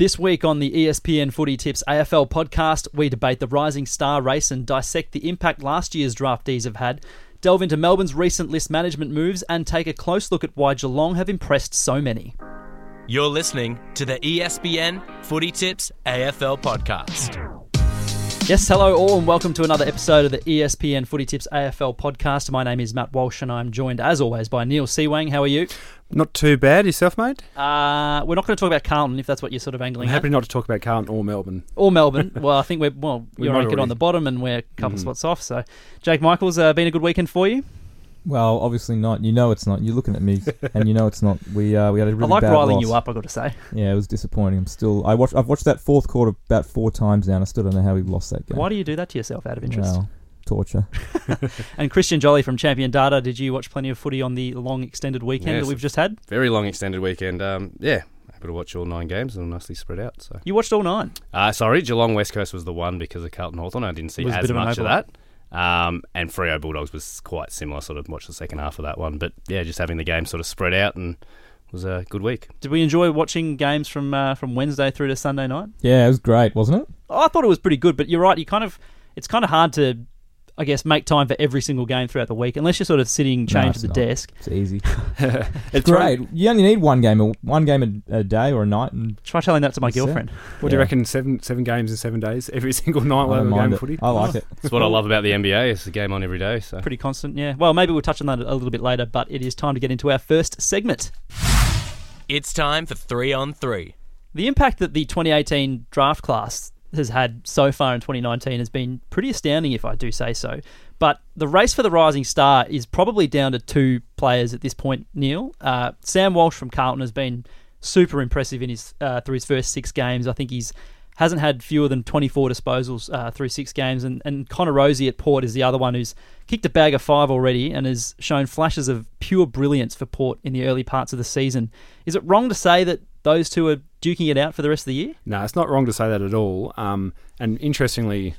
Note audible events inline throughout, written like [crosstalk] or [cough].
This week on the ESPN Footy Tips AFL podcast, we debate the Rising Star race and dissect the impact last year's draftees have had, delve into Melbourne's recent list management moves, and take a close look at why Geelong have impressed so many. You're listening to the ESPN Footy Tips AFL podcast. Yes, hello all, and welcome to another episode of the ESPN Footy Tips AFL podcast. My name is Matt Walsh, and I'm joined, as always, by Niall Seewang. How are you? Not too bad yourself, mate. Uh, we're not going to talk about Carlton, if that's what you're sort of I'm angling happy at. not to talk about Carlton or Melbourne. Or Melbourne. [laughs] well, I think we're, well, We you're might ranked on the bottom, and we're a couple spots off. So, Jake Michaels, uh, been a good weekend for you? Well, obviously not. You know it's not. You're looking at me, [laughs] and you know it's not. We uh, we had a really good I like bad riling loss. you up, I've got to say. Yeah, it was disappointing. I'm still. I watched. I've watched that fourth quarter about four times now, and I still don't know how we lost that game. Why do you do that to yourself out of interest? Well, torture. [laughs] [laughs] And Christian Joly from Champion Data, did you watch plenty of footy on the long extended weekend Yes. that we've just had? very long extended weekend. Um, yeah, able to watch all nine games and nicely spread out. So, You watched all nine. uh, sorry, Geelong West Coast was the one because of Carlton Hawthorn. I didn't see as of much of that. Um, and Freo Bulldogs was quite similar. Sort of watched the second half of that one, but yeah, just having the game sort of spread out and was a good week. Did we enjoy watching games from uh, from Wednesday through to Sunday night? Yeah, it was great, wasn't it? Oh, I thought it was pretty good, but you're right. You kind of it's kind of hard to, I guess, make time for every single game throughout the week unless you're sort of sitting chained to the not. desk. It's easy. [laughs] It's great. You only need one game, one game a, a day or a night, and Try telling that to my That's it. girlfriend. What do you reckon? Seven seven games in seven days, [laughs] every single night. I We'll have a game it. footy. I like it. That's what I love about the NBA. It's a game on every day. So Pretty constant, yeah. Well, maybe we'll touch on that a little bit later, but it is time to get into our first segment. It's time for three on three. The impact that the 2018 draft class has had so far in 2019 has been pretty astounding, if I do say so. But the race for the rising star is probably down to two players at this point. Niall, uh, Sam Walsh from Carlton has been super impressive in his uh, through his first six games. I think he's hasn't had fewer than 24 disposals uh, through six games, and, and Connor Rozee at Port is the other one who's kicked a bag of five already and has shown flashes of pure brilliance for Port in the early parts of the season. Is it wrong to say that those two are duking it out for the rest of the year? No, it's not wrong to say that at all. Um, and interestingly,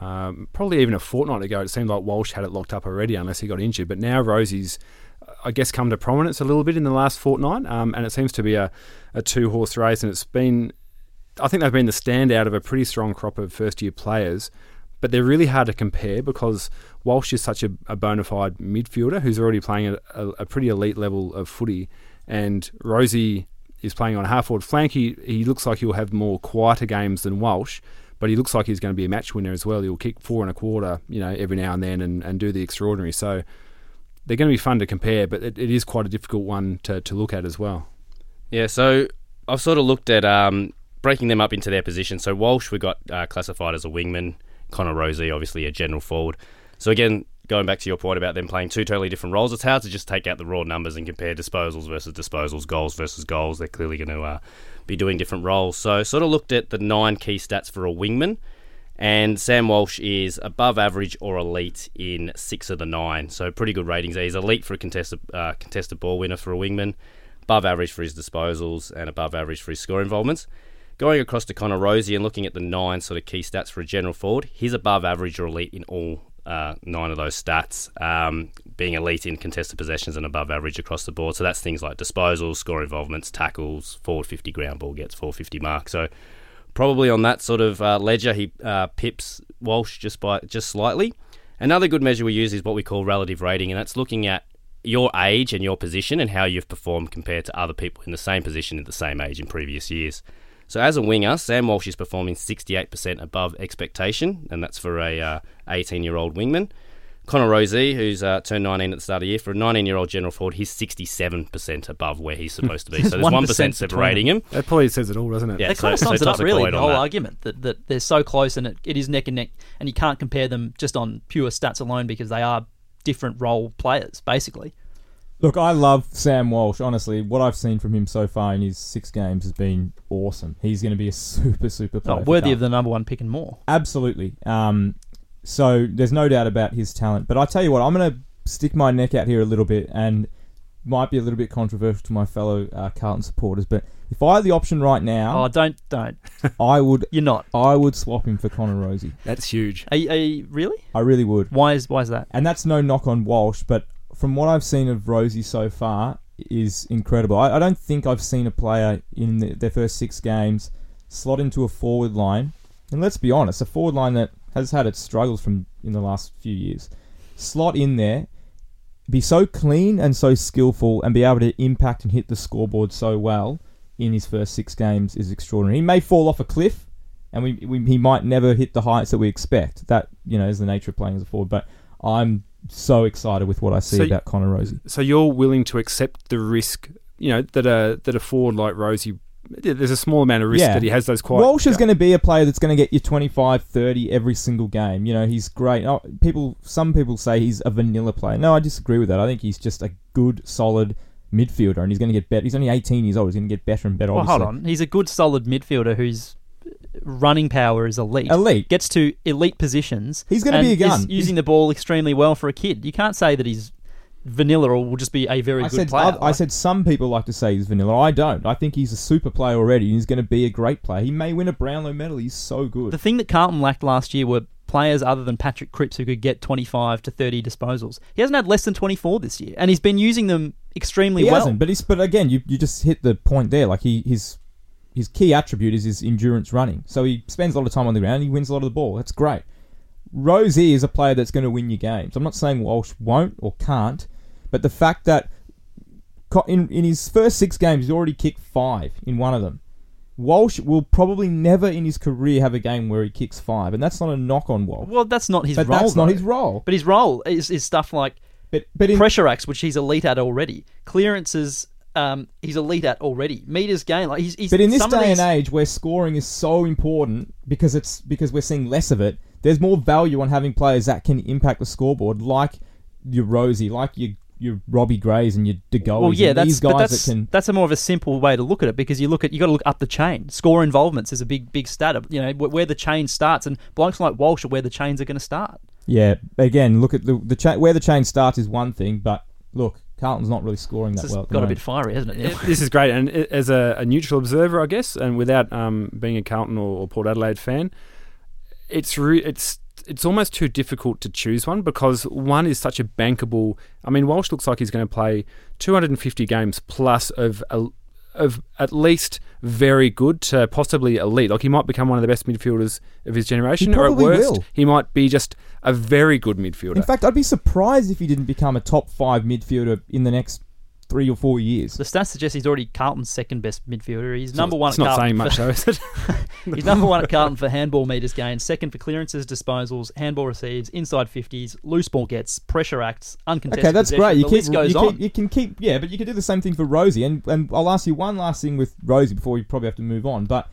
um, probably even a fortnight ago, it seemed like Walsh had it locked up already, unless he got injured. But now Rozee's, I guess, come to prominence a little bit in the last fortnight, um, and it seems to be a, a two horse race, and it's been. I think they've been the standout of a pretty strong crop of first year players, but they're really hard to compare because Walsh is such a, a bona fide midfielder who's already playing at a, a pretty elite level of footy, and Rozee is playing on a half forward flank. He, he looks like he'll have more quieter games than Walsh, but he looks like he's going to be a match winner as well. He'll kick four and a quarter, you know, every now and then and, and do the extraordinary. So they're going to be fun to compare, but it, it is quite a difficult one to, to look at as well. Yeah, so I've sort of looked at um, breaking them up into their positions. So Walsh, we got uh, classified as a wingman. Connor Rozee, obviously a general forward. So again, going back to your point about them playing two totally different roles, it's hard to just take out the raw numbers and compare disposals versus disposals, goals versus goals. They're clearly going to uh, be doing different roles. So sort of looked at the nine key stats for a wingman. And Sam Walsh is above average or elite in six of the nine. So pretty good ratings. He's elite for a contested, uh, contested ball winner for a wingman, above average for his disposals, and above average for his score involvements. Going across to Connor Rozee and looking at the nine sort of key stats for a general forward, he's above average or elite in all uh, nine of those stats, um, being elite in contested possessions and above average across the board. So that's things like disposals, score involvements, tackles, forward 50 ground ball gets 450 mark. So probably on that sort of uh, ledger, he uh, pips Walsh just by just slightly. Another good measure we use is what we call relative rating, and that's looking at your age and your position and how you've performed compared to other people in the same position at the same age in previous years. So as a winger, Sam Walsh is performing 68% above expectation, and that's for a uh, 18-year-old wingman. Connor Rozee, who's uh, turned 19 at the start of the year, for a 19-year-old general forward, he's 67% above where he's supposed to be. So there's [laughs] 1% 1% separating him. That probably says it all, doesn't it? Yeah, That so- kind of so sums it up, really, the whole that. argument that, that they're so close and it, it is neck and neck, and you can't compare them just on pure stats alone because they are different role players, basically. Look, I love Sam Walsh. Honestly, what I've seen from him so far in his six games has been awesome. He's going to be a [laughs] super, super player. Oh, worthy of the number one pick and more. Absolutely. Um, so there's no doubt about his talent. But I tell you what, I'm going to stick my neck out here a little bit, and might be a little bit controversial to my fellow uh, Carlton supporters. But if I had the option right now, Oh, don't, don't. [laughs] I would, You're not. I would swap him for Connor Rozee. That's huge. Are you, are you- really? I really would. Why is why is that? And that's no knock on Walsh, but from what I've seen of Rozee so far, is incredible. I, I don't think I've seen a player in the, their first six games slot into a forward line, and let's be honest, a forward line that has had its struggles from in the last few years, slot in there, be so clean and so skillful, and be able to impact and hit the scoreboard so well in his first six games is extraordinary. He may fall off a cliff, and we, we he might never hit the heights that we expect. That you know is the nature of playing as a forward, but I'm so excited with what I see So- about Connor Rozee. So you're willing to accept the risk, you know, that a that a forward like Rozee, there's a small amount of risk Yeah. that he has those quite. Walsh is going to be a player that's going to get you 25, 30 every single game. You know, he's great. Oh, people, some people say he's a vanilla player. No, I disagree with that. I think he's just a good, solid midfielder, and he's going to get better. He's only 18 years old. He's going to get better and better. Well, hold on. He's a good, solid midfielder whose running power is elite. Elite. Gets to elite positions. He's gonna be a gun. using the ball extremely well for a kid. You can't say that he's vanilla or will just be a very I good said, player. I, I said some people like to say he's vanilla. I don't. I think he's a super player already, and he's going to be a great player. He may win a Brownlow medal. He's so good. the thing that Carlton lacked last year were players other than Patrick Cripps who could get 25 to 30 disposals. He hasn't had less than 24 this year, and he's been using them extremely he well. hasn't, but he's but again, you you just hit the point there. Like he his his key attribute is his endurance running. So he spends a lot of time on the ground. He wins a lot of the ball. That's great. Rozee is a player that's going to win you games. I'm not saying Walsh won't or can't, but the fact that in in his first six games he's already kicked five in one of them. Walsh will probably never in his career have a game where he kicks five, and that's not a knock on Walsh. Well, that's not his but role. that's not though. his role. But his role is, is stuff like But but in, pressure acts, which he's elite at already. Clearances, um, he's elite at already. Meters gain, like he's. he's But in this day these- and age where scoring is so important because it's because we're seeing less of it, there's more value on having players that can impact the scoreboard, like your Rozee, like your your Robbie Grays and your De Goey's Well, yeah, that's these guys that's that can. that's a more of a simple way to look at it because you look at you got to look up the chain. Score involvements is a big big stat. Of, you know wh- where the chain starts, and blokes like Walsh are where the chains are going to start. Yeah, again, look at the the cha- where the chain starts is one thing, but look, Carlton's not really scoring that It's well. at the got a bit fiery, hasn't it? It- this is great, and as a, a neutral observer, I guess, and without um, being a Carlton or, or Port Adelaide fan, it's re- it's it's almost too difficult to choose one because one is such a bankable. I mean, Walsh looks like he's going to play 250 games plus of a, of at least very good to possibly elite. Like he might become one of the best midfielders of his generation, or at worst, will. he might be just a very good midfielder. In fact, I'd be surprised if he didn't become a top five midfielder in the next three or four years. The stats suggest he's already Carlton's second best midfielder. He's It's number not- one It's at not Carlton. saying much, though, is it? [laughs] [laughs] He's number one at Carlton for handball meters gained, second for clearances, disposals, handball receives, inside 50s, loose ball gets, pressure acts, uncontested Okay, that's possession. great. You the keep, list goes you, on. keep, you can keep, yeah, but you can do the same thing for Rozee. And and I'll ask you one last thing with Rozee before we probably have to move on. But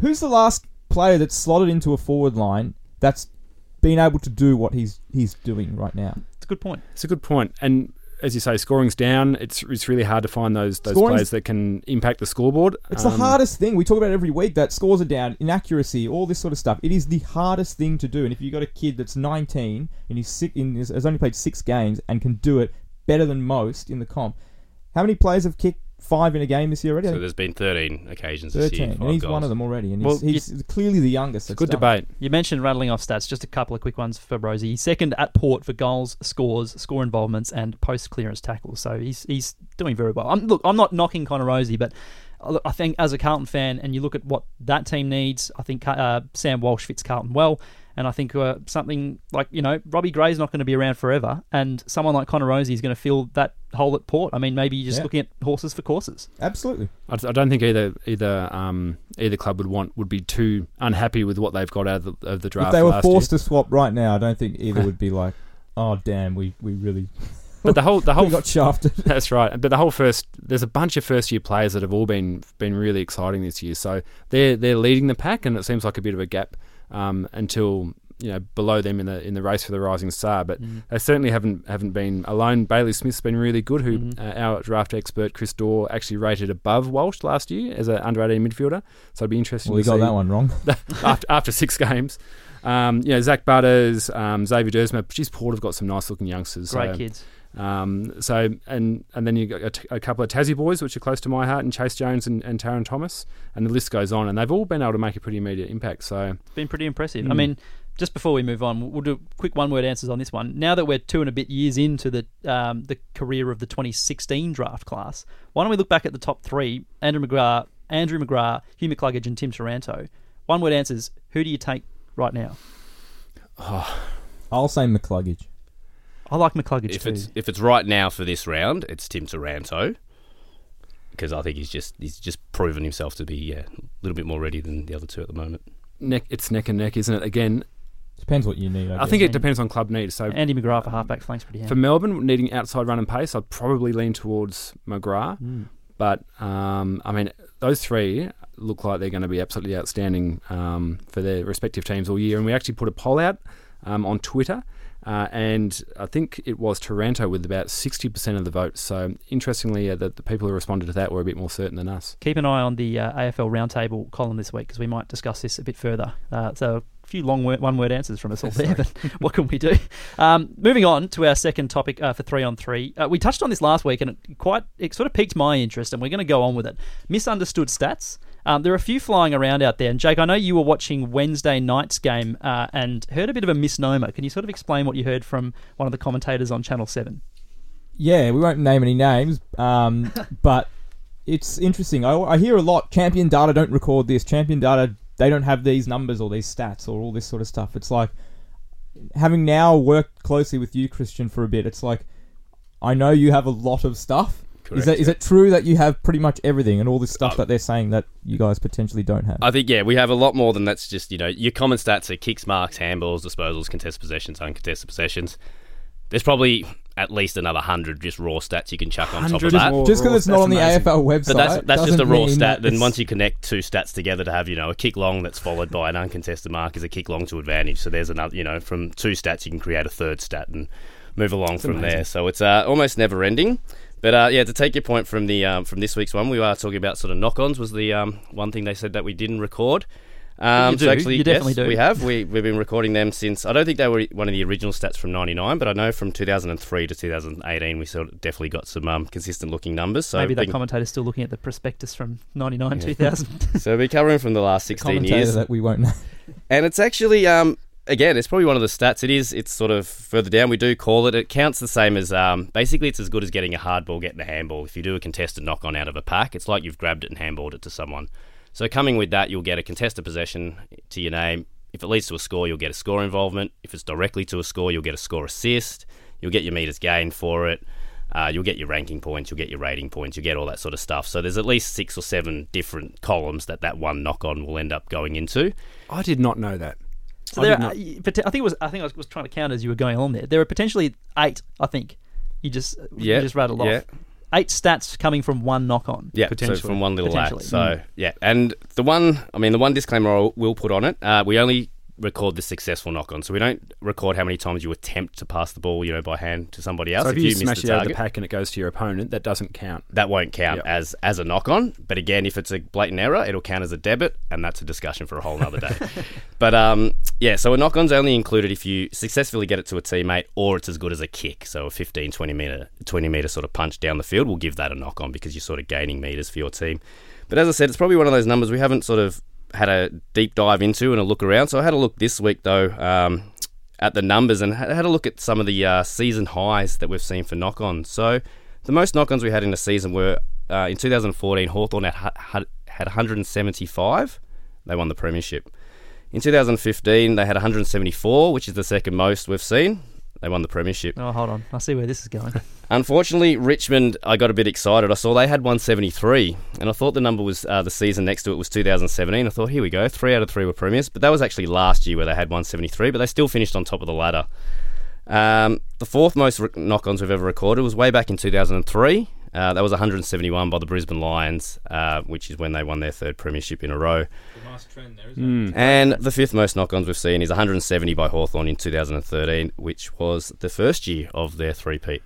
who's the last player that's slotted into a forward line that's been able to do what he's he's doing right now? It's a good point. It's a good point, and as you say, scoring's down. It's it's really hard to find those those Scoring's- players that can impact the scoreboard. It's Um, the hardest thing. We talk about it every week that scores are down, inaccuracy, all this sort of stuff. It is the hardest thing to do. And if you've got a kid that's 19 and he's sick, in, has only played six games and can do it better than most in the comp, how many players have kicked five in a game this year already? So there's been 13 occasions this 13, year. and he's goals. one of them already. And Well, he's, he's clearly the youngest. Good done debate. You mentioned rattling off stats. Just a couple of quick ones for Rozee. He's second at Port for goals, scores, score involvements, and post clearance tackles. So he's he's doing very well. I'm, look, I'm not knocking Connor Rozee, but I I think as a Carlton fan, and you look at what that team needs, I think uh, Sam Walsh fits Carlton well. And I think uh, something like you know Robbie Gray's not going to be around forever, and someone like Connor Rozee is going to fill that hole at Port. I mean, maybe you're just Yeah. looking at horses for courses. Absolutely. I, I don't think either either um, either club would want would be too unhappy with what they've got out of the, of the draft. If they were last forced year. to swap right now, I don't think either [laughs] would be like, oh, damn, we, we really but the whole the [laughs] we whole got shafted. [laughs] That's right. But the whole first, there's a bunch of first year players that have all been been really exciting this year. So they're they're leading the pack, and it seems like a bit of a gap um, until you know below them in the in the race for the rising star. But they certainly haven't haven't been alone. Bailey Smith's been really good. Who Mhm. uh, our draft expert Chris Doerre actually rated above Walsh last year as an under 18 midfielder. So it'd be interesting. Well, we to got see that one wrong. [laughs] after, after six games. Um, you know, Zak Butters, um, Xavier Duursma, geez, Port have got some nice looking youngsters. Great so, kids. Um, so and and then you got a, t- a couple of Tassie boys, which are close to my heart, and Chayce Jones and, and Tarryn Thomas, and the list goes on. And they've all been able to make a pretty immediate impact. So it's been pretty impressive. I Mm. mean, just before we move on, we'll do quick one-word answers on this one. Now that we're two and a bit years into the um, the career of the 2016 draft class, why don't we look back at the top three? Andrew McGrath Andrew McGrath, Hugh McCluggage, and Tim Taranto. One word answers. Who do you take right now? I'll say McCluggage. I like McCluggage If too. it's if it's right now for this round, it's Tim Taranto because I think he's just he's just proven himself to be yeah, a little bit more ready than the other two at the moment. Neck, it's neck and neck, isn't it? Again, Depends what you need. I, I think it depends on club needs. So Andy McGrath for halfback flanks pretty for. Melbourne, needing outside run and pace, I'd probably lean towards McGrath. Mm. But um, I mean, those three look like they're going to be absolutely outstanding um, for their respective teams all year. And we actually put a poll out um, on Twitter, uh, and I think it was Taranto with about sixty percent of the votes. So interestingly, uh, the, the people who responded to that were a bit more certain than us. Keep an eye on the uh, AFL roundtable column this week because we might discuss this a bit further. Uh, so a few long word, one word answers from us all there, but [laughs] what can we do? Um, moving on to our second topic uh, for three on three. Uh, we touched on this last week and it quite it sort of piqued my interest, and we're going to go on with it. Misunderstood stats. Um, there are a few flying around out there, and Jake, I know you were watching Wednesday night's game uh, and heard a bit of a misnomer. Can you sort of explain what you heard from one of the commentators on Channel Seven? Yeah, we won't name any names, um, [laughs] but it's interesting. I, I hear a lot. Champion data don't record this. Champion data they don't have these numbers or these stats or all this sort of stuff. It's like having now worked closely with you, Christian, for a bit. It's like I know you have a lot of stuff. Correct, is that is yeah. it true that you have pretty much everything and all this stuff Uh, that they're saying that you guys potentially don't have? I think yeah, we have a lot more than that's just you know your common stats are kicks, marks, handballs, disposals, contested possessions, uncontested possessions. There's probably at least another hundred just raw stats you can chuck on top of that. more just because it's not on the amazing. AFL website, But that's that's just a raw stat. that Then once you connect two stats together to have you know a kick long that's followed by an uncontested mark is a kick long to advantage. So there's another you know from two stats you can create a third stat and move along from there. So it's uh, almost never ending. But uh, yeah, to take your point from the um, from this week's one, we were talking about sort of knock-ons was the um, one thing they said that we didn't record. Um, you so do. actually, You definitely yes, do. We have. We we've been recording them since. I don't think they were one of the original stats from '99, but I know from 2003 to 2018 we sort of definitely got some um, consistent looking numbers. So Maybe that been- commentator's still looking at the prospectus from 99, 2000. [laughs] so we're covering from the last 16 commentator years. that we won't know. And it's actually, um, again, it's probably one of the stats. It is. It's sort of further down. We do call it. It counts the same as. Um, basically, it's as good as getting a hard ball, getting a handball. If you do a contested knock on out of a pack, it's like you've grabbed it and handballed it to someone. So coming with that, you'll get a contested possession to your name. If it leads to a score, you'll get a score involvement. If it's directly to a score, you'll get a score assist. You'll get your meters gained for it. Uh, you'll get your ranking points. You'll get your rating points. You'll get all that sort of stuff. So there's at least six or seven different columns that that one knock on will end up going into. I did not know that. So I there, are, I think it was. I think I was trying to count as you were going on there. There are potentially eight. I think you just Yeah, you just rattled yeah. off eight stats coming from one knock on. Yeah, so Potentially. from one little lad. So Mm. yeah, and the one, I mean, the one disclaimer I will put on it, uh, we only record the successful knock on, so we don't record how many times you attempt to pass the ball, you know, by hand to somebody else. So if, you, miss smash the it out of the pack and it goes to your opponent, that doesn't count. that won't count Yep. as as a knock on. But again, if it's a blatant error, it'll count as a debit, and that's a discussion for a whole other day. [laughs] but um, yeah, so a knock on's only included if you successfully get it to a teammate, or it's as good as a kick. So a 15, 20 meter, 20 meter sort of punch down the field will give that a knock on because you're sort of gaining meters for your team. But as I said, it's probably one of those numbers we haven't sort of had a deep dive into and a look around. So I had a look this week though. Um, at the numbers and had a look at some of the uh, season highs that we've seen for knock ons. So, the most knock ons we had in a season were uh, in 2014, Hawthorn had, had, had 175. They won the Premiership. In 2015, they had 174, which is the second most we've seen. They won the Premiership. Oh, hold on. I see where this is going. [laughs] Unfortunately, Richmond, I got a bit excited. I saw they had 173, and I thought the number was uh, the season next to it was 2017. I thought, here we go, three out of three were premiers, but that was actually last year where they had 173, but they still finished on top of the ladder. Um, the fourth most re- knock-ons we've ever recorded was way back in 2003. Uh, that was 171 by the Brisbane Lions, uh, which is when they won their third premiership in a row. nice trend there, And the fifth most knock-ons we've seen is 170 by Hawthorn in 2013, which was the first year of their three-peat.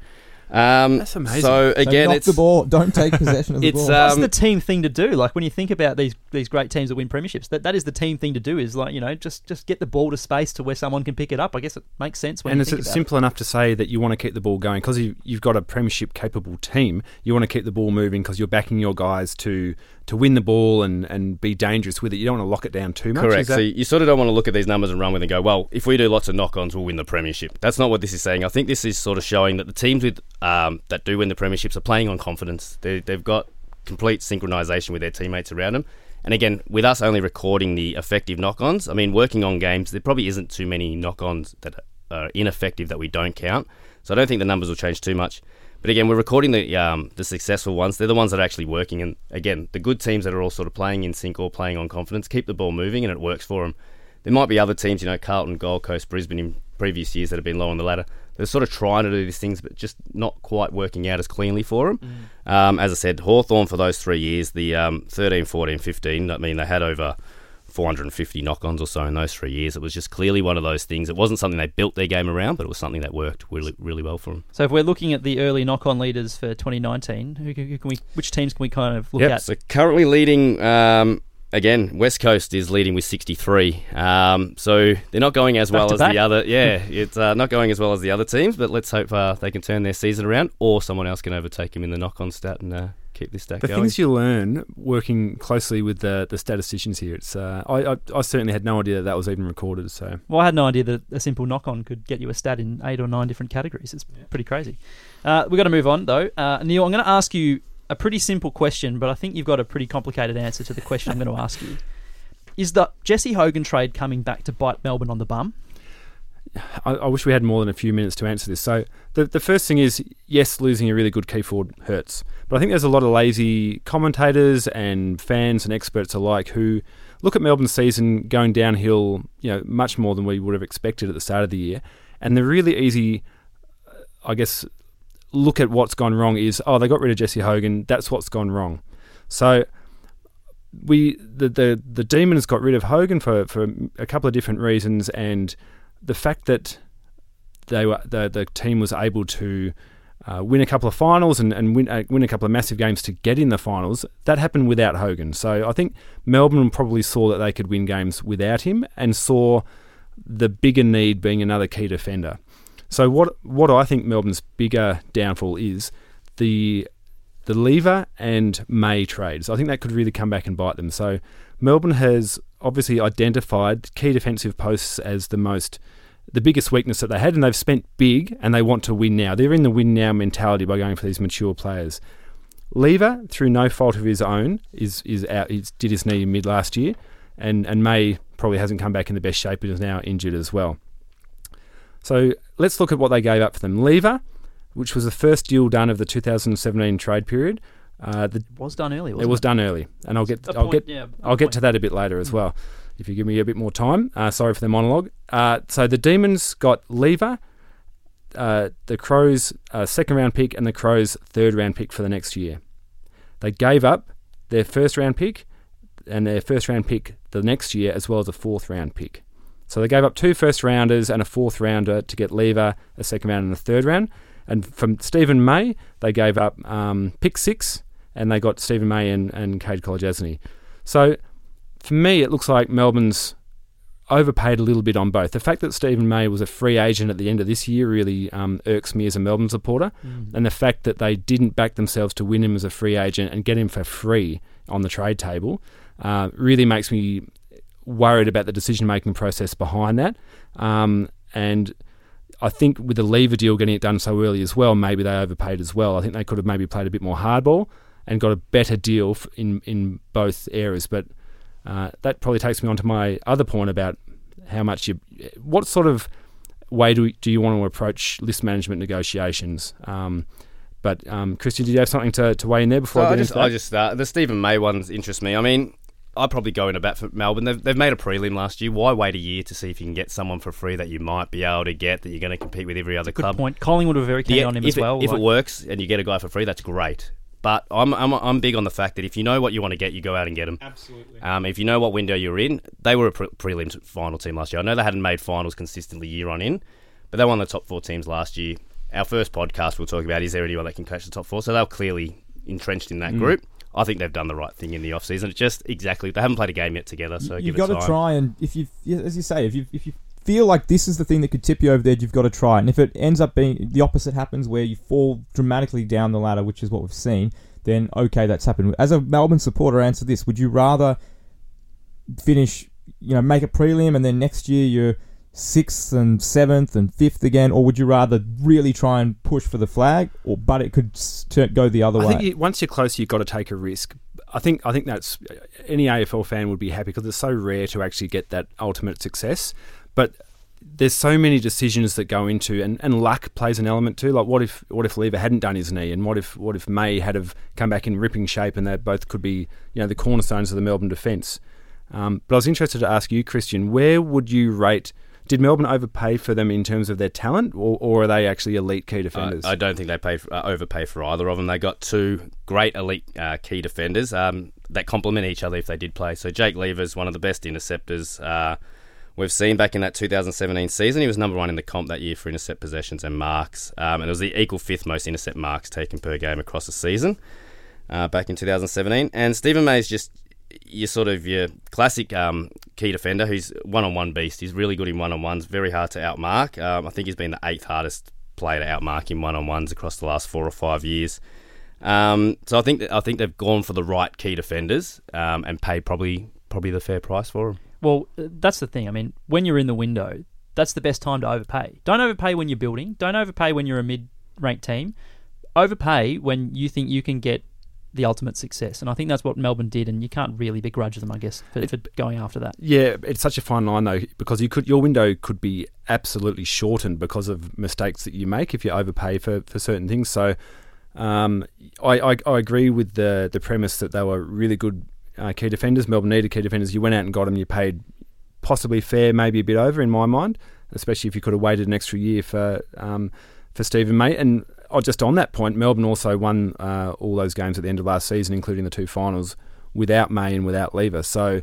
Um, That's amazing. So again, knock it's the ball. Don't take possession of the [laughs] it's, ball. uh, That's Um, the team thing to do. Like when you think about these these great teams that win premierships, that, that is the team thing to do. Is like you know just just get the ball to space to where someone can pick it up. I guess it makes sense when and you it's think about simple enough to say that you want to keep the ball going because you, you've got a premiership capable team. You want to keep the ball moving because you're backing your guys to to win the ball and, and be dangerous with it. You don't want to lock it down too much. correct. That- So you sort of don't want to look at these numbers and run with and go, well, if we do lots of knock-ons, we'll win the premiership. That's not what this is saying. I think this is sort of showing that the teams with um, that do win the premierships are playing on confidence. They, they've got complete synchronisation with their teammates around them. And again, with us only recording the effective knock-ons, I mean, working on games, there probably isn't too many knock-ons that are ineffective that we don't count. So I don't think the numbers will change too much. But again, we're recording the um, the successful ones. They're the ones that are actually working. And again, the good teams that are all sort of playing in sync or playing on confidence keep the ball moving, and it works for them. There might be other teams, you know, Carlton, Gold Coast, Brisbane in previous years that have been low on the ladder. They're sort of trying to do these things, but just not quite working out as cleanly for them. Mm. Um, as I said, Hawthorn for those three years, the um, 13, 14, 15, I mean, they had over 450 knock-ons or so in those three years. It was just clearly one of those things. It wasn't something they built their game around, but it was something that worked really, really well for them. So if we're looking at the early knock-on leaders for 2019, who, who can we, which teams can we kind of look yep, at? So currently leading, um, again, West Coast is leading with 63. Um, so they're not going as Back well as back. the other. Yeah, [laughs] it's uh, not going as well as the other teams, but let's hope uh, they can turn their season around, or someone else can overtake them in the knock-on stat and uh, keep this stat The going. things you learn working closely with the, the statisticians here, it's uh, I, I I certainly had no idea that that was even recorded. So Well, I had no idea that a simple knock-on could get you a stat in eight or nine different categories. It's pretty crazy. Uh, we've got to move on, though. Uh, Niall, I'm going to ask you a pretty simple question, but I think you've got a pretty complicated answer to the question I'm going to ask you. Is the Jesse Hogan trade coming back to bite Melbourne on the bum? I, I wish we had more than a few minutes to answer this. So the the first thing is yes, losing a really good key forward hurts, but I think there's a lot of lazy commentators and fans and experts alike who look at Melbourne's season going downhill, you know, much more than we would have expected at the start of the year, and the really easy, uh, I guess, look at what's gone wrong is oh they got rid of Jesse Hogan, that's what's gone wrong. So we the the the demons got rid of Hogan for for a couple of different reasons, and the fact that they were the the team was able to uh, win a couple of finals and, and win uh, win a couple of massive games to get in the finals. That happened without Hogan. So I think Melbourne probably saw that they could win games without him and saw the bigger need being another key defender. So what what I think Melbourne's bigger downfall is the the Lever and May trades. I think that could really come back and bite them. So Melbourne has obviously identified key defensive posts as the most the biggest weakness that they had, and they've spent big and they want to win now. They're in the win now mentality by going for these mature players. Lever, through no fault of his own, is is out. He did his knee in mid last year, and and May probably hasn't come back in the best shape and is now injured as well. So let's look at what they gave up for them. Lever, which was the first deal done of the 2017 trade period. Uh, the, It was done early, it was done early, and I'll get I'll point, get yeah, I'll get to that a bit later as well, if you give me a bit more time. Uh, sorry for the monologue. Uh, so the Demons got Lever, uh, the Crows' uh, second round pick, and the Crows' third round pick for the next year. They gave up their first round pick and their first round pick the next year, as well as a fourth round pick. So they gave up two first rounders and a fourth rounder to get Lever, a second round, and a third round. And from Steven May, they gave up um, pick six, and they got Steven May and, and Kade Kolodjashnij. So for me, it looks like Melbourne's overpaid a little bit on both. The fact that Steven May was a free agent at the end of this year really um, irks me as a Melbourne supporter, and the fact that they didn't back themselves to win him as a free agent and get him for free on the trade table uh, really makes me worried about the decision making process behind that. Um, and I think with the lever deal getting it done so early as well, maybe they overpaid as well. I think they could have maybe played a bit more hardball and got a better deal in in both areas. But uh, that probably takes me on to my other point about how much you, what sort of way do, do you want to approach list management negotiations? Um, but um, Christian, did you have something to, to weigh in there before So I I get just, into that? I just uh, the Steven May ones interest me. I mean, I'd probably go in a bat for Melbourne. They've, they've made a prelim last year. Why wait a year to see if you can get someone for free that you might be able to get that you're going to compete with every other Good club? point. Collingwood were very keen Yeah, on him if as it- well. if like- it works and you get a guy for free, that's great. But I'm, I'm I'm big on the fact that if you know what you want to get, you go out and get them. Absolutely. Um, if you know what window you're in, they were a pre- prelim final team last year. I know they hadn't made finals consistently year on in, but they won the top four teams last year. Our first podcast we'll talk about is there anyone that can catch the top four? So they're clearly entrenched in Mm. that group. I think they've done the right thing in the off season. It's just exactly they haven't played a game yet together, so you've give got it to try and if you, yeah, as you say, if you if you feel like this is the thing that could tip you over the edge, you've got to try. And if it ends up being the opposite happens, where you fall dramatically down the ladder, which is what we've seen, then okay, that's happened. As a Melbourne supporter, answer this: Would you rather finish, you know, make a prelim and then next year you're sixth and seventh and fifth again, or would you rather really try and push for the flag, or but it could turn, go the other I way? think you, once you're close, you've got to take a risk. I think I think that's any AFL fan would be happy because it's so rare to actually get that ultimate success. But there's so many decisions that go into and, and luck plays an element too. Like what if what if Lever hadn't done his knee, and what if what if May had have come back in ripping shape, and they both could be you know the cornerstones of the Melbourne defence. Um, but I was interested to ask you, Christian, where would you rate? Did Melbourne overpay for them in terms of their talent, or, or are they actually elite key defenders? I don't think they paid uh, overpay for either of them. They got two great elite uh, key defenders um, that complement each other if they did play. So Jake Lever's one of the best interceptors uh, we've seen back in that 2017 season. He was number one in the comp that year for intercept possessions and marks, um, and it was the equal fifth most intercept marks taken per game across the season uh, back in 2017. And Stephen May's just your sort of your classic um, key defender who's one-on-one beast. He's really good in one-on-ones, very hard to outmark. Um, I think he's been the eighth hardest player to outmark in one-on-ones across the last four or five years. Um, so I think that, I think they've gone for the right key defenders um, and paid probably probably the fair price for them. Well, uh, that's the thing. I mean, when you're in the window, that's the best time to overpay. Don't overpay when you're building. Don't overpay when you're a mid-ranked team. Overpay when you think you can get the ultimate success, and I think that's what Melbourne did. And you can't really begrudge them, I guess, for, for going after that. Yeah, it's such a fine line though because you could your window could be absolutely shortened because of mistakes that you make if you overpay for, for certain things. So um, I, I I agree with the the premise that they were really good uh, key defenders. Melbourne needed key defenders. You went out and got them. You paid possibly fair, maybe a bit over in my mind, especially if you could have waited an extra year for um, for Steven May. And oh, just on that point, Melbourne also won uh, all those games at the end of last season, including the two finals, without May and without Lever. So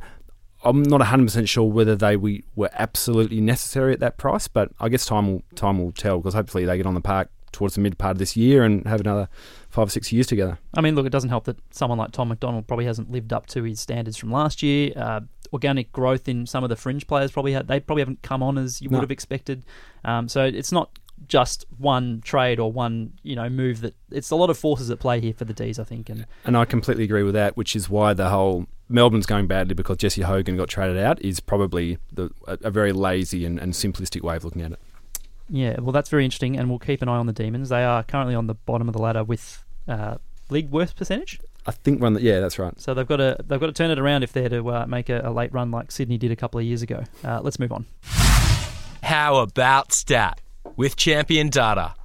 I'm not 100% sure whether they we, were absolutely necessary at that price, but I guess time will time will tell because hopefully they get on the park towards the mid part of this year and have another five or six years together. I mean, look, it doesn't help that someone like Tom McDonald probably hasn't lived up to his standards from last year. Uh, organic growth in some of the fringe players probably had, they probably haven't come on as you No. would have expected. Um, so it's not just one trade or one you know move that it's a lot of forces at play here for the D's, I think. And And I completely agree with that, which is why the whole Melbourne's going badly because Jesse Hogan got traded out is probably the, a, a very lazy and, and simplistic way of looking at it. Yeah, well, that's very interesting, and we'll keep an eye on the Demons. They are currently on the bottom of the ladder with uh, league worst percentage. I think one that yeah, that's right. So they've got to they've got to turn it around if they're to uh, make a, a late run like Sydney did a couple of years ago. Uh, let's move on. How about stat with champion data?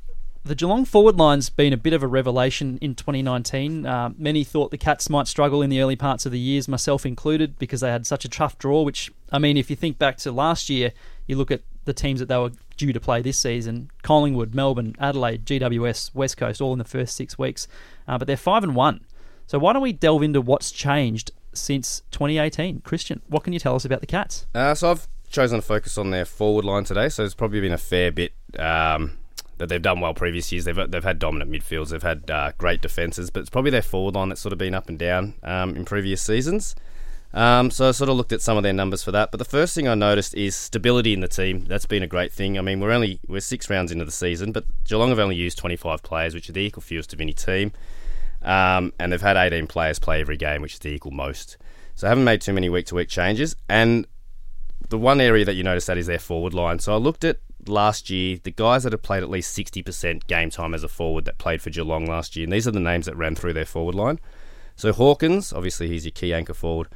The Geelong forward line's been a bit of a revelation in 2019. Uh, many thought the Cats might struggle in the early parts of the years, myself included, because they had such a tough draw. Which, I mean, if you think back to last year, you look at the teams that they were due to play this season Collingwood, Melbourne, Adelaide, GWS, West Coast, all in the first six weeks. Uh, but they're 5 and 1. So why don't we delve into what's changed since 2018? Christian, what can you tell us about the Cats? Uh, so I've chosen to focus on their forward line today. So it's probably been a fair bit um, that they've done well previous years. They've they've had dominant midfields. They've had uh, great defenses, but it's probably their forward line that's sort of been up and down um, in previous seasons. Um, so I sort of looked at some of their numbers for that. But the first thing I noticed is stability in the team. That's been a great thing. I mean, we're only we're six rounds into the season, but Geelong have only used 25 players, which are the equal fewest of any team. Um, and they've had 18 players play every game, which is the equal most. So I haven't made too many week to week changes. And the one area that you notice that is their forward line. So I looked at last year the guys that have played at least 60% game time as a forward that played for Geelong last year. And these are the names that ran through their forward line. So Hawkins, obviously he's your key anchor forward.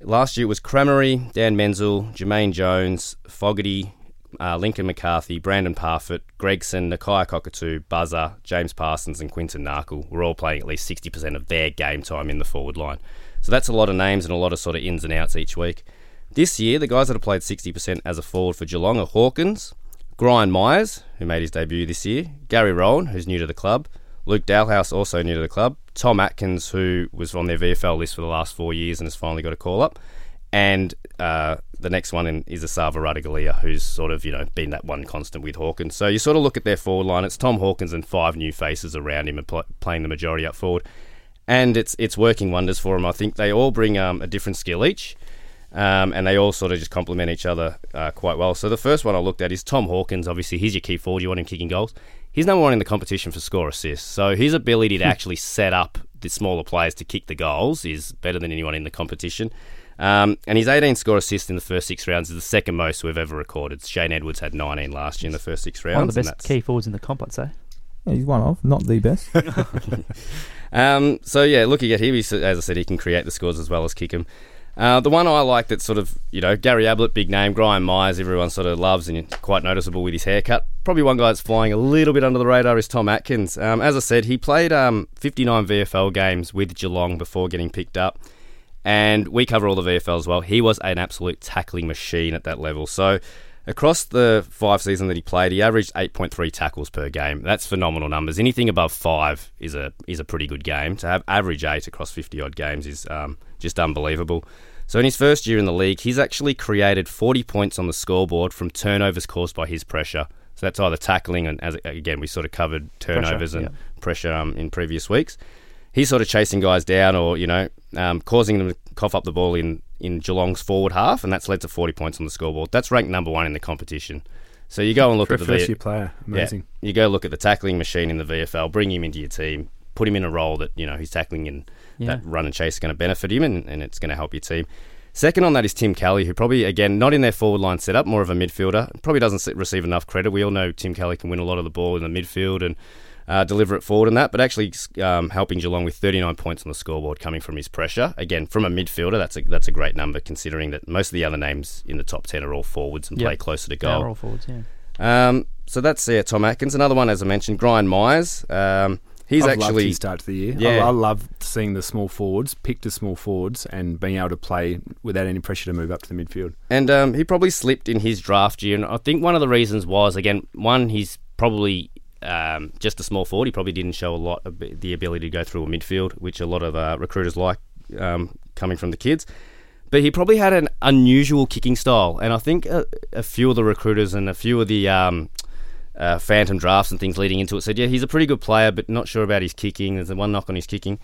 Last year it was Crameri, Dan Menzel, Jamaine Jones, Fogarty, uh, Lincoln McCarthy, Brandan Parfitt, Gregson, Nakia Cockatoo, Buzza, James Parsons, and Quinton Narkle were all playing at least 60% of their game time in the forward line. So that's a lot of names and a lot of sort of ins and outs each week. This year, the guys that have played 60% as a forward for Geelong are Hawkins, Gryan Miers, who made his debut this year, Gary Rohan, who's new to the club, Luke Dahlhaus, also new to the club, Tom Atkins, who was on their VFL list for the last four years and has finally got a call up, and uh, the next one in, is Esava Ratugolea, who's sort of you know been that one constant with Hawkins. So you sort of look at their forward line. It's Tom Hawkins and five new faces around him and pl- playing the majority up forward, and it's it's working wonders for him. I think they all bring um, a different skill each. Um, and they all sort of just complement each other uh, quite well. So the first one I looked at is Tom Hawkins. Obviously, he's your key forward. You want him kicking goals. He's number one in the competition for score assists. So his ability to actually set up the smaller players to kick the goals is better than anyone in the competition. Um, and his 18 score assists in the first six rounds is the second most we've ever recorded. Shane Edwards had 19 last year in the first six rounds. One of the best key forwards in the comp, I'd say. Yeah, he's one of, not the best. [laughs] [laughs] Um, so yeah, looking at him, he's, as I said, he can create the scores as well as kick them. Uh, the one I like that sort of, you know, Gary Ablett, big name, Gryan Miers, everyone sort of loves and quite noticeable with his haircut. Probably one guy that's flying a little bit under the radar is Tom Atkins. Um, as I said, he played um, 59 VFL games with Geelong before getting picked up. And we cover all the VFL as well. He was an absolute tackling machine at that level. So across the five seasons that he played, he averaged 8.3 tackles per game. That's phenomenal numbers. Anything above five is a is a pretty good game. To have average eight across 50 odd games is um, just unbelievable. So in his first year in the league, he's actually created 40 points on the scoreboard from turnovers caused by his pressure. So that's either tackling and as again we sort of covered turnovers and yeah. pressure um, in previous weeks. He's sort of chasing guys down or you know um, causing them to cough up the ball in in Geelong's forward half, and that's led to 40 points on the scoreboard. That's ranked number one in the competition. So you go and look For at the first year player, amazing. yeah, you go look at the tackling machine in the VFL, bring him into your team, put him in a role that you know he's tackling and Yeah. that run and chase is going to benefit him, and, and it's going to help your team. Second on that is Tim Kelly, who probably again not in their forward line setup, more of a midfielder. Probably doesn't receive enough credit. We all know Tim Kelly can win a lot of the ball in the midfield and uh, deliver it forward and that, but actually um, helping Geelong with 39 points on the scoreboard coming from his pressure. Again, from a midfielder, that's a that's a great number considering that most of the other names in the top 10 are all forwards and Yep. play closer to goal. we're all forwards, yeah. Um, so that's yeah, Tom Atkins. Another one, as I mentioned, Gryan Miers. Um, he's I've loved actually his start to the year. Yeah. I, I love seeing the small forwards picked as small forwards and being able to play without any pressure to move up to the midfield. and um, he probably slipped in his draft year. And I think one of the reasons was again, one he's probably um, just a small forward. He probably didn't show a lot of the ability to go through a midfield, which a lot of uh, recruiters like um, coming from the kids. But he probably had an unusual kicking style, and I think a, a few of the recruiters and a few of the um, uh, phantom drafts and things leading into it said, yeah, he's a pretty good player, but not sure about his kicking. There's one knock on his kicking.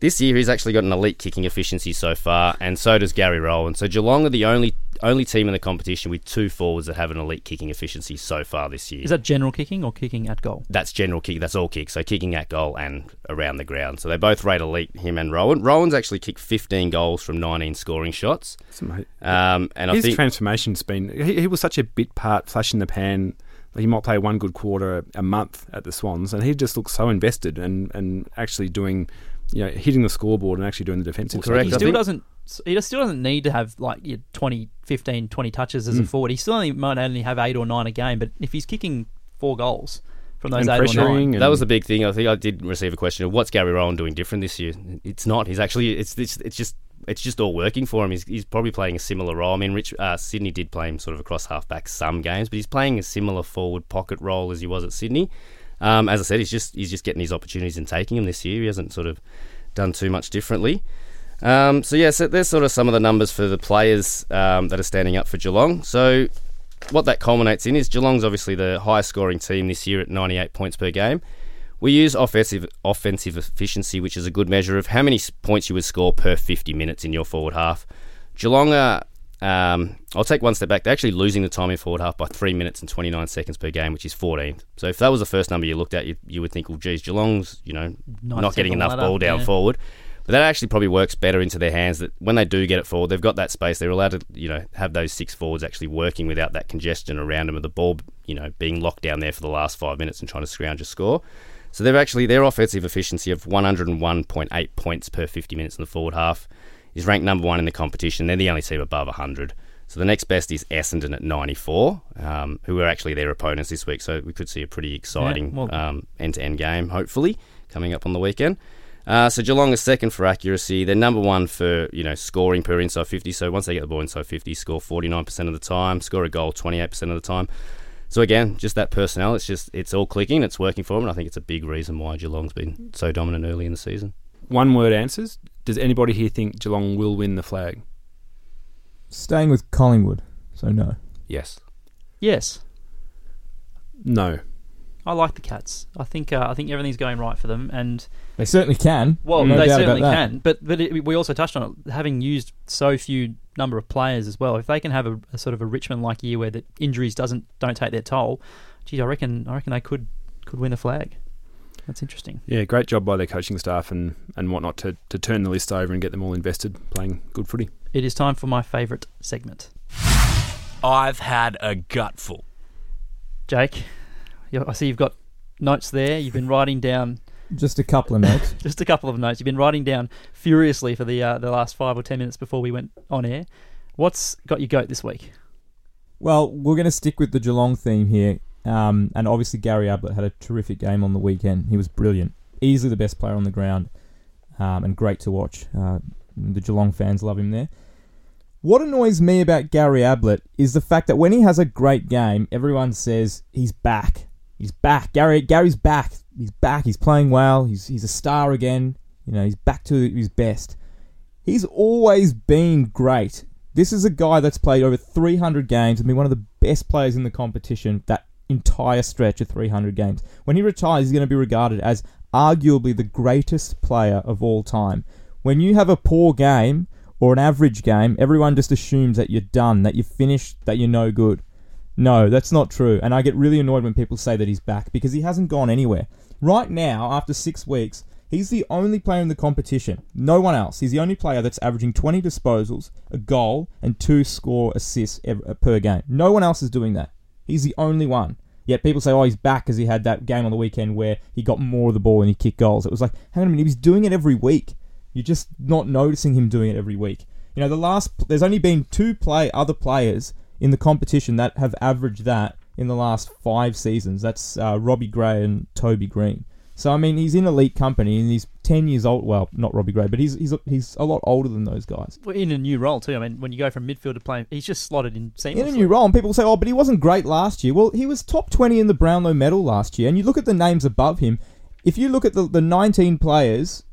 This year, he's actually got an elite kicking efficiency so far, and so does Gary Rohan. So Geelong are the only only team in the competition with two forwards that have an elite kicking efficiency so far this year. Is that general kicking or kicking at goal? That's general kick. That's all kick. So kicking at goal and around the ground. So they both rate elite. Him and Rohan. Rohan's actually kicked 15 goals from 19 scoring shots. Um, and I His think transformation's been. He, he was such a bit part, flash in the pan. He might play one good quarter a, a month at the Swans, and he just looks so invested and, and actually doing, you know, hitting the scoreboard and actually doing the defensive. Well, correct. He still doesn't. He still doesn't need to have like your 20, 15, 20 touches as a Mm. forward. He still only might only have eight or nine a game. But if he's kicking four goals from those And eight or nine, and- that was the big thing. I think I did receive a question of what's Gary Rohan doing different this year. It's not. He's actually. It's it's, it's just. It's just all working for him. He's, he's probably playing a similar role. I mean, Rich uh, Sydney did play him sort of across halfback some games, but he's playing a similar forward pocket role as he was at Sydney. Um, as I said, he's just he's just getting his opportunities and taking them this year. He hasn't sort of done too much differently. Um, so yeah, so there's sort of some of the numbers for the players um, that are standing up for Geelong. So what that culminates in is Geelong's obviously the highest scoring team this year at 98 points per game. We use offensive offensive efficiency, which is a good measure of how many points you would score per 50 minutes in your forward half. Geelong are, um, I'll take one step back. They're actually losing the time in forward half by 3 minutes and 29 seconds per game, which is 14th. So if that was the first number you looked at, you, you would think, well, geez, Geelong's, you know, Ninth, not getting enough ball down yeah. forward. But that actually probably works better into their hands. That when they do get it forward, they've got that space. They're allowed to, you know, have those six forwards actually working without that congestion around them, of the ball, you know, being locked down there for the last five minutes and trying to scrounge a score. So they're actually their offensive efficiency of 101.8 points per 50 minutes in the forward half is ranked number one in the competition. They're the only team above 100. So the next best is Essendon at 94, um, who are actually their opponents this week. So we could see a pretty exciting well- um, end-to-end game, hopefully, coming up on the weekend. Uh, so Geelong is second for accuracy. They're number one for you know scoring per inside 50. So once they get the ball inside 50, score 49% of the time, score a goal 28% of the time. So again, just that personnel. It's just it's all clicking. It's working for them, and I think it's a big reason why Geelong's been so dominant early in the season. One word answers. Does anybody here think Geelong will win the flag? Staying with Collingwood, so no. Yes. yes, No. I like the Cats. I think uh, I think everything's going right for them, and They certainly can. well, no they certainly can. But but it, we also touched on it, having used so few number of players as well. If they can have a, a sort of a Richmond like year where the injuries doesn't don't take their toll, geez, I reckon I reckon they could could win the flag. That's interesting. Yeah, great job by their coaching staff and, and whatnot to, to turn the list over and get them all invested playing good footy. it is time for my favourite segment. I've had a gutful. Jake, I see you've got notes there. You've been [laughs] writing down Just a couple of notes. [laughs] just a couple of notes. You've been writing down furiously for the uh, the last five or ten minutes before we went on air. What's got you goat this week? Well, we're going to stick with the Geelong theme here. Um, and obviously, Gary Ablett had a terrific game on the weekend. He was brilliant. Easily the best player on the ground um, and great to watch. Uh, the Geelong fans love him there. What annoys me about Gary Ablett is the fact that when he has a great game, everyone says he's back. He's back. Gary Gary's back. He's back. He's playing well. He's he's a star again. You know, he's back to his best. He's always been great. This is a guy that's played over 300 games and been one of the best players in the competition that entire stretch of 300 games. When he retires, he's going to be regarded as arguably the greatest player of all time. When you have a poor game or an average game, everyone just assumes that you're done, that you're finished, that you're no good. No, that's not true. And I get really annoyed when people say that he's back because he hasn't gone anywhere. Right now, after six weeks, he's the only player in the competition. No one else. He's the only player that's averaging 20 disposals, a goal, and two score assists uh, per game. No one else is doing that. He's the only one. Yet people say, oh, he's back because he had that game on the weekend where he got more of the ball and he kicked goals. It was like, hang on a minute, he was doing it every week. You're just not noticing him doing it every week. You know, the last there's only been two play other players in the competition that have averaged that in the last five seasons. That's uh, Robbie Gray and Toby Greene. So I mean, he's in elite company and he's ten years old. Well, not Robbie Gray, but he's he's he's a lot older than those guys. Well, in a new role too. I mean, when you go from midfield to playing, he's just slotted in seamlessly. In a new role, and people say, "Oh, but he wasn't great last year." Well, he was top twenty in the Brownlow medal last year, and you look at the names above him. If you look at the the nineteen players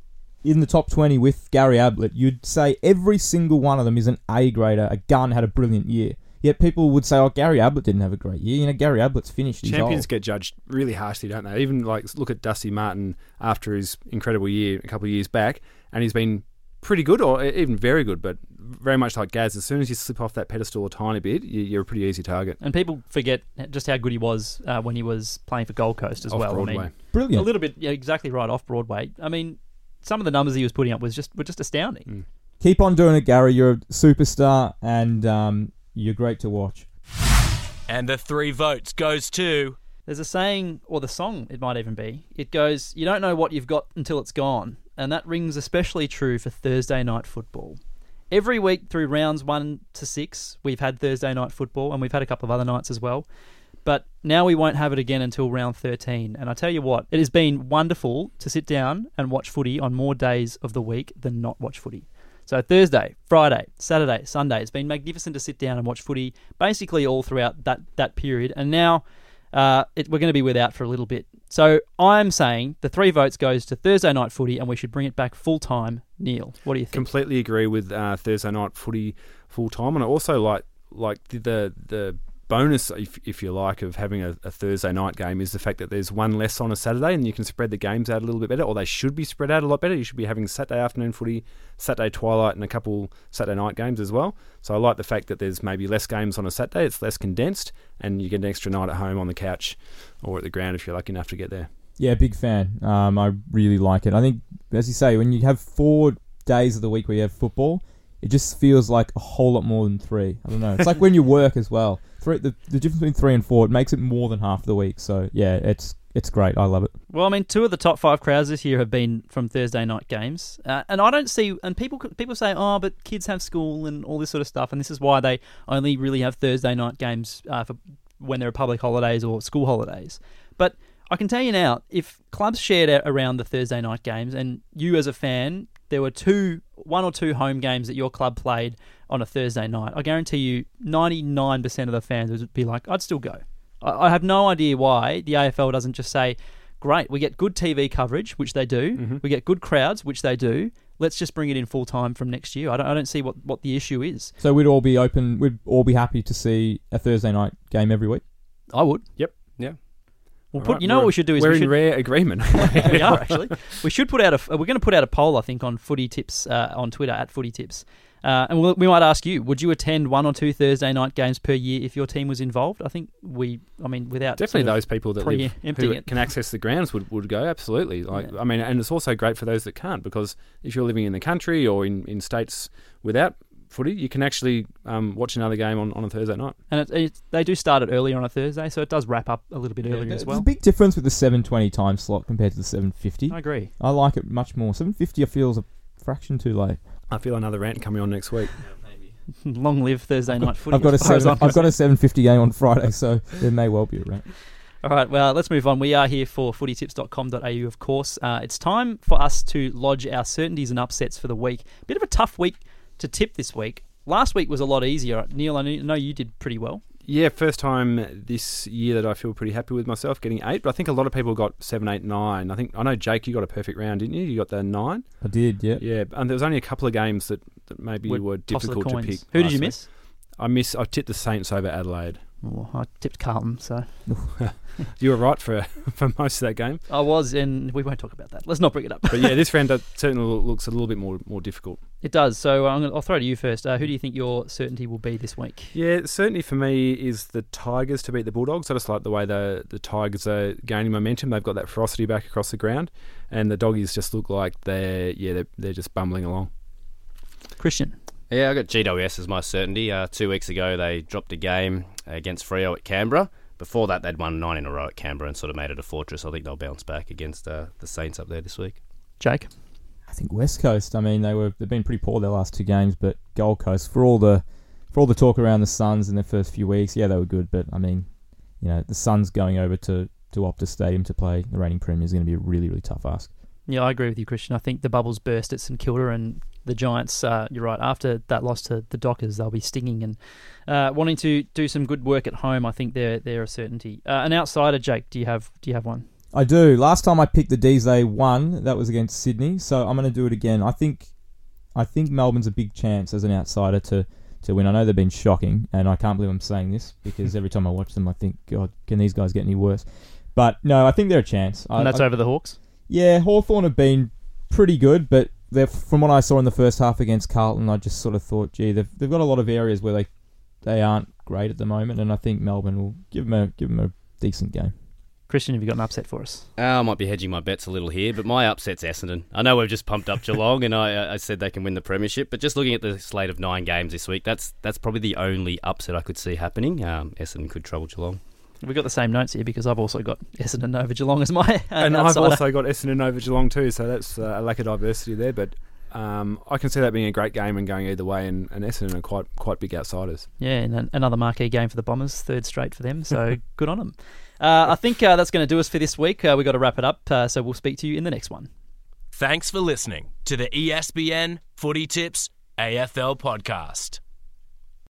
in the top twenty with Gary Ablett, you'd say every single one of them is an A grader. A gun had a brilliant year. Yet people would say, "Oh, Gary Ablett didn't have a great year." You know, Gary Ablett's finished. He's Champions old. get judged really harshly, don't they? Even like look at Dusty Martin after his incredible year a couple of years back, and he's been pretty good or even very good, but very much like Gaz. As soon as you slip off that pedestal a tiny bit, you- you're a pretty easy target. And people forget just how good he was uh, when he was playing for Gold Coast as Off well. I mean, brilliant. a little bit, yeah, exactly right off Broadway. I mean, some of the numbers he was putting up was just were just astounding. Keep on doing it, Gary. You're a superstar, and um, you're great to watch. And the three votes goes to There's a saying, or the song, it might even be. It goes, "You don't know what you've got until it's gone," and that rings especially true for Thursday night football. Every week through rounds one to six, we've had Thursday night football, and we've had a couple of other nights as well. But now we won't have it again until round 13. And I tell you what, it has been wonderful to sit down and watch footy on more days of the week than not watch footy. So Thursday, Friday, Saturday, Sunday, it's been magnificent to sit down and watch footy basically all throughout that, that period. And now uh, it, we're going to be without for a little bit. So I'm saying the three votes goes to Thursday night footy, and we should bring it back full time. Niall, what do you think? Completely agree with uh, Thursday night footy full time, and I also like like the the, the bonus, if, if you like, of having a, a Thursday night game is the fact that there's one less on a Saturday, and you can spread the games out a little bit better, or they should be spread out a lot better. You should be having Saturday afternoon footy, Saturday twilight, and a couple Saturday night games as well. So I like the fact that there's maybe less games on a Saturday. It's less condensed, and you get an extra night at home on the couch or at the ground if you're lucky enough to get there. Yeah, big fan. Um, I really like it. I think, as you say, when you have four days of the week where you have football, it just feels like a whole lot more than three. I don't know. It's like when you [laughs] work as well. Three, the, the difference between three and four, it makes it more than half the week. So yeah, it's it's great. I love it. Well, I mean, two of the top five crowds this year have been from Thursday night games, uh, and I don't see. And people people say, oh, but kids have school and all this sort of stuff, and this is why they only really have Thursday night games uh, for when there are public holidays or school holidays. But I can tell you now, if clubs shared around the Thursday night games, and you as a fan, there were two, one or two home games that your club played on a Thursday night, I guarantee you, ninety nine percent of the fans would be like, I'd still go. I I have no idea why the AFL doesn't just say, great, we get good TV coverage, which they do, mm-hmm. we get good crowds, which they do. Let's just bring it in full time from next year. I don't, I don't see what, what the issue is. So we'd all be open. We'd all be happy to see a Thursday night game every week. I would. Yep. We'll put. right, You know what we're- should do is we're we in rare agreement. [laughs] we [laughs] are actually. We should put out a. We're going to put out a poll, I think, on Footy Tips uh, on Twitter at Footy Tips, uh, and we'll, we might ask you: Would you attend one or two Thursday night games per year if your team was involved? I think we. I mean, without Definitely sort of- those people that live [laughs] who it. can access the grounds would, would go absolutely. Like Yeah. I mean, and it's also great for those that can't because if you're living in the country or in, in states without footy, you can actually um, watch another game on, on a Thursday night. And it, it, they do start it earlier on a Thursday, so it does wrap up a little bit earlier as well. a big difference with the 720 time slot compared to the 750. I agree. I like it much more. 750 I feel is a fraction too late. I feel another rant coming on next week. [laughs] Long live Thursday night footy. I've got a as far as seven, I've got a 750 game on Friday, so there may well be a rant. All right, well, let's move on. We are here for footytips.com.au, of course. Uh, it's time for us to lodge our certainties and upsets for the week. Bit of a tough week to tip this week. Last week was a lot easier. Niall, I know you did pretty well. Yeah, first time this year that I feel pretty happy with myself getting eight, but I think a lot of people got seven, eight, nine. I think I know Jake, you got a perfect round, didn't you? You got the nine. I did, yeah. Yeah, and there was only a couple of games that, that maybe Would were difficult to pick. Who did you week. miss? I miss. I tipped the Saints over Adelaide. Oh, I tipped Carlton, so [laughs] You were right for [laughs] for most of that game, I was, and we won't talk about that. Let's not bring it up. but yeah, this [laughs] round uh, certainly looks a little bit more more difficult. It does. So I'm gonna, I'll throw it to you first. Uh, who do you think your certainty will be this week? Yeah, certainly for me is the Tigers to beat the Bulldogs. I just like the way the the Tigers are gaining momentum. They've got that ferocity back across the ground, and the doggies just look like they're yeah they're, they're just bumbling along. Christian. Yeah, I got GWS as my certainty. Uh, two weeks ago, they dropped a game against Freo at Canberra. Before that, they'd won nine in a row at Canberra and sort of made it a fortress. I think they'll bounce back against uh, the Saints up there this week. Jake. I think West Coast. I mean, they were they've been pretty poor their last two games, but Gold Coast for all the for all the talk around the Suns in their first few weeks, yeah, they were good. But I mean, you know, the Suns going over to to Optus Stadium to play the reigning premier is going to be a really really tough ask. Yeah, I agree with you, Christian. I think the bubbles burst at St Kilda and the Giants. Uh, you're right. After that loss to the Dockers, they'll be stinging and uh, wanting to do some good work at home. I think they're they're a certainty. Uh, an outsider, Jake. Do you have do you have one? I do. Last time I picked the D's, they won. That was against Sydney, so I'm going to do it again. I think, I think Melbourne's a big chance as an outsider to to win. I know they've been shocking, and I can't believe I'm saying this because every time I watch them, I think, God, can these guys get any worse? But no, I think they're a chance. I, And that's I- over the Hawks. Yeah, Hawthorn have been pretty good, but they're, from what I saw in the first half against Carlton, I just sort of thought, gee, they've, they've got a lot of areas where they they aren't great at the moment, and I think Melbourne will give them a give them a decent game. Christian, have you got an upset for us? Uh, I might be hedging my bets a little here, but my upset's Essendon. I know we've just pumped up Geelong, and I, I said they can win the premiership, but just looking at the slate of nine games this week, that's that's probably the only upset I could see happening. Um, Essendon could trouble Geelong. We've got the same notes here because I've also got Essendon over Geelong as my [laughs] uh, and I've also got Essendon over Geelong too, so that's uh, a lack of diversity there. But um, I can see that being a great game and going either way. And, and Essendon are quite quite big outsiders. Yeah, and an- another marquee game for the Bombers, third straight for them. So [laughs] good on them. Uh, I think uh, that's going to do us for this week. Uh, we've got to wrap it up. Uh, so we'll speak to you in the next one. Thanks for listening to the ESPN Footy Tips AFL podcast.